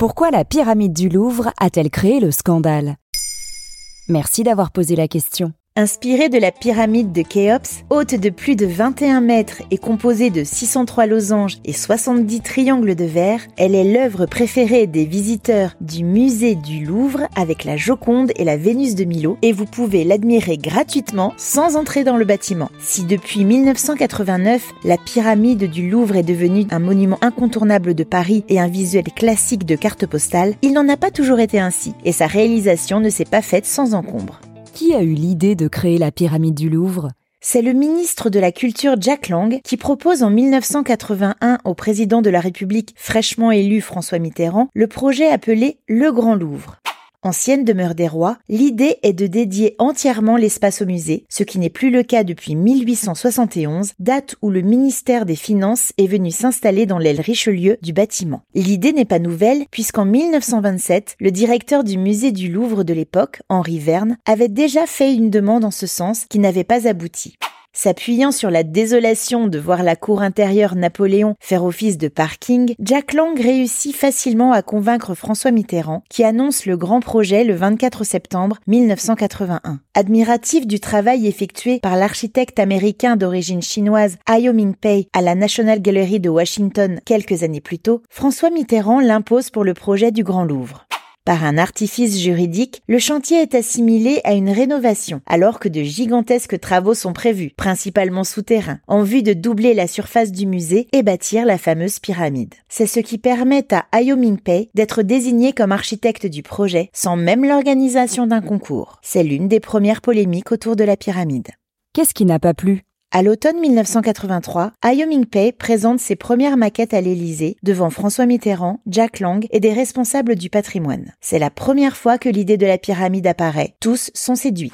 Pourquoi la pyramide du Louvre a-t-elle créé le scandale? Merci d'avoir posé la question. Inspirée de la pyramide de Khéops, haute de plus de 21 mètres et composée de 603 losanges et 70 triangles de verre, elle est l'œuvre préférée des visiteurs du musée du Louvre avec la Joconde et la Vénus de Milo et vous pouvez l'admirer gratuitement sans entrer dans le bâtiment. Si depuis 1989, la pyramide du Louvre est devenue un monument incontournable de Paris et un visuel classique de carte postale, il n'en a pas toujours été ainsi et sa réalisation ne s'est pas faite sans encombre. Qui a eu l'idée de créer la pyramide du Louvre? C'est le ministre de la Culture Jack Lang qui propose en 1981 au président de la République fraîchement élu François Mitterrand le projet appelé Le Grand Louvre. Ancienne demeure des rois, l'idée est de dédier entièrement l'espace au musée, ce qui n'est plus le cas depuis 1871, date où le ministère des Finances est venu s'installer dans l'aile Richelieu du bâtiment. L'idée n'est pas nouvelle puisqu'en 1927, le directeur du musée du Louvre de l'époque, Henri Verne, avait déjà fait une demande en ce sens qui n'avait pas abouti. S'appuyant sur la désolation de voir la cour intérieure Napoléon faire office de parking, Jack Lang réussit facilement à convaincre François Mitterrand, qui annonce le grand projet le 24 septembre 1981. Admiratif du travail effectué par l'architecte américain d'origine chinoise Ming Mingpei à la National Gallery de Washington quelques années plus tôt, François Mitterrand l'impose pour le projet du Grand Louvre. Par un artifice juridique, le chantier est assimilé à une rénovation, alors que de gigantesques travaux sont prévus, principalement souterrains, en vue de doubler la surface du musée et bâtir la fameuse pyramide. C'est ce qui permet à Ayo Mingpei d'être désigné comme architecte du projet, sans même l'organisation d'un concours. C'est l'une des premières polémiques autour de la pyramide. Qu'est-ce qui n'a pas plu? À l'automne 1983, Ayo Mingpei présente ses premières maquettes à l'Élysée devant François Mitterrand, Jack Lang et des responsables du patrimoine. C'est la première fois que l'idée de la pyramide apparaît. Tous sont séduits.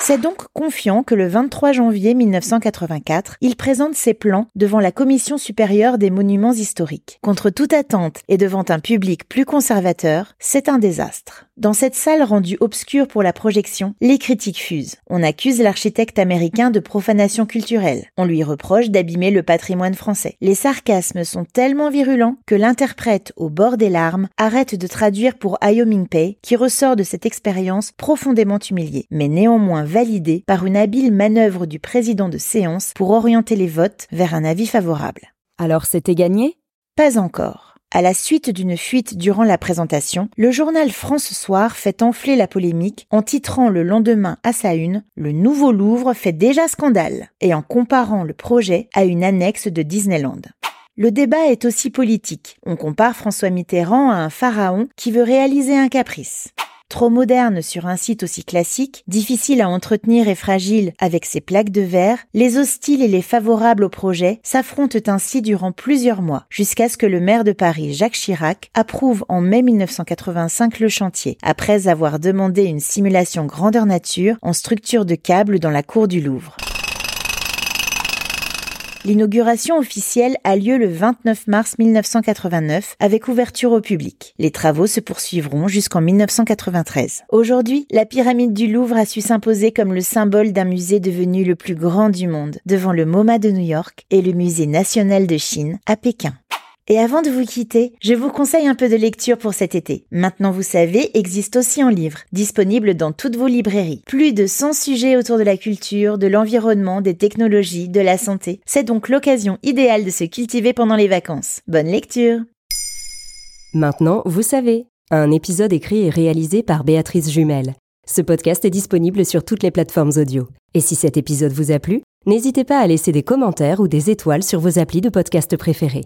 C'est donc confiant que le 23 janvier 1984, il présente ses plans devant la Commission supérieure des monuments historiques. Contre toute attente et devant un public plus conservateur, c'est un désastre. Dans cette salle rendue obscure pour la projection, les critiques fusent. On accuse l'architecte américain de profanation culturelle. On lui reproche d'abîmer le patrimoine français. Les sarcasmes sont tellement virulents que l'interprète, au bord des larmes, arrête de traduire pour Ayo Mingpei, qui ressort de cette expérience profondément humilié, mais néanmoins validé par une habile manœuvre du président de séance pour orienter les votes vers un avis favorable. Alors c'était gagné? Pas encore. À la suite d'une fuite durant la présentation, le journal France Soir fait enfler la polémique en titrant le lendemain à sa une Le nouveau Louvre fait déjà scandale et en comparant le projet à une annexe de Disneyland. Le débat est aussi politique. On compare François Mitterrand à un pharaon qui veut réaliser un caprice. Trop moderne sur un site aussi classique, difficile à entretenir et fragile avec ses plaques de verre, les hostiles et les favorables au projet s'affrontent ainsi durant plusieurs mois, jusqu'à ce que le maire de Paris, Jacques Chirac, approuve en mai 1985 le chantier, après avoir demandé une simulation grandeur nature en structure de câble dans la cour du Louvre. L'inauguration officielle a lieu le 29 mars 1989 avec ouverture au public. Les travaux se poursuivront jusqu'en 1993. Aujourd'hui, la pyramide du Louvre a su s'imposer comme le symbole d'un musée devenu le plus grand du monde, devant le MoMA de New York et le Musée national de Chine à Pékin. Et avant de vous quitter, je vous conseille un peu de lecture pour cet été. Maintenant vous savez existe aussi en livre, disponible dans toutes vos librairies. Plus de 100 sujets autour de la culture, de l'environnement, des technologies, de la santé. C'est donc l'occasion idéale de se cultiver pendant les vacances. Bonne lecture Maintenant, vous savez. Un épisode écrit et réalisé par Béatrice Jumel. Ce podcast est disponible sur toutes les plateformes audio. Et si cet épisode vous a plu, n'hésitez pas à laisser des commentaires ou des étoiles sur vos applis de podcast préférés.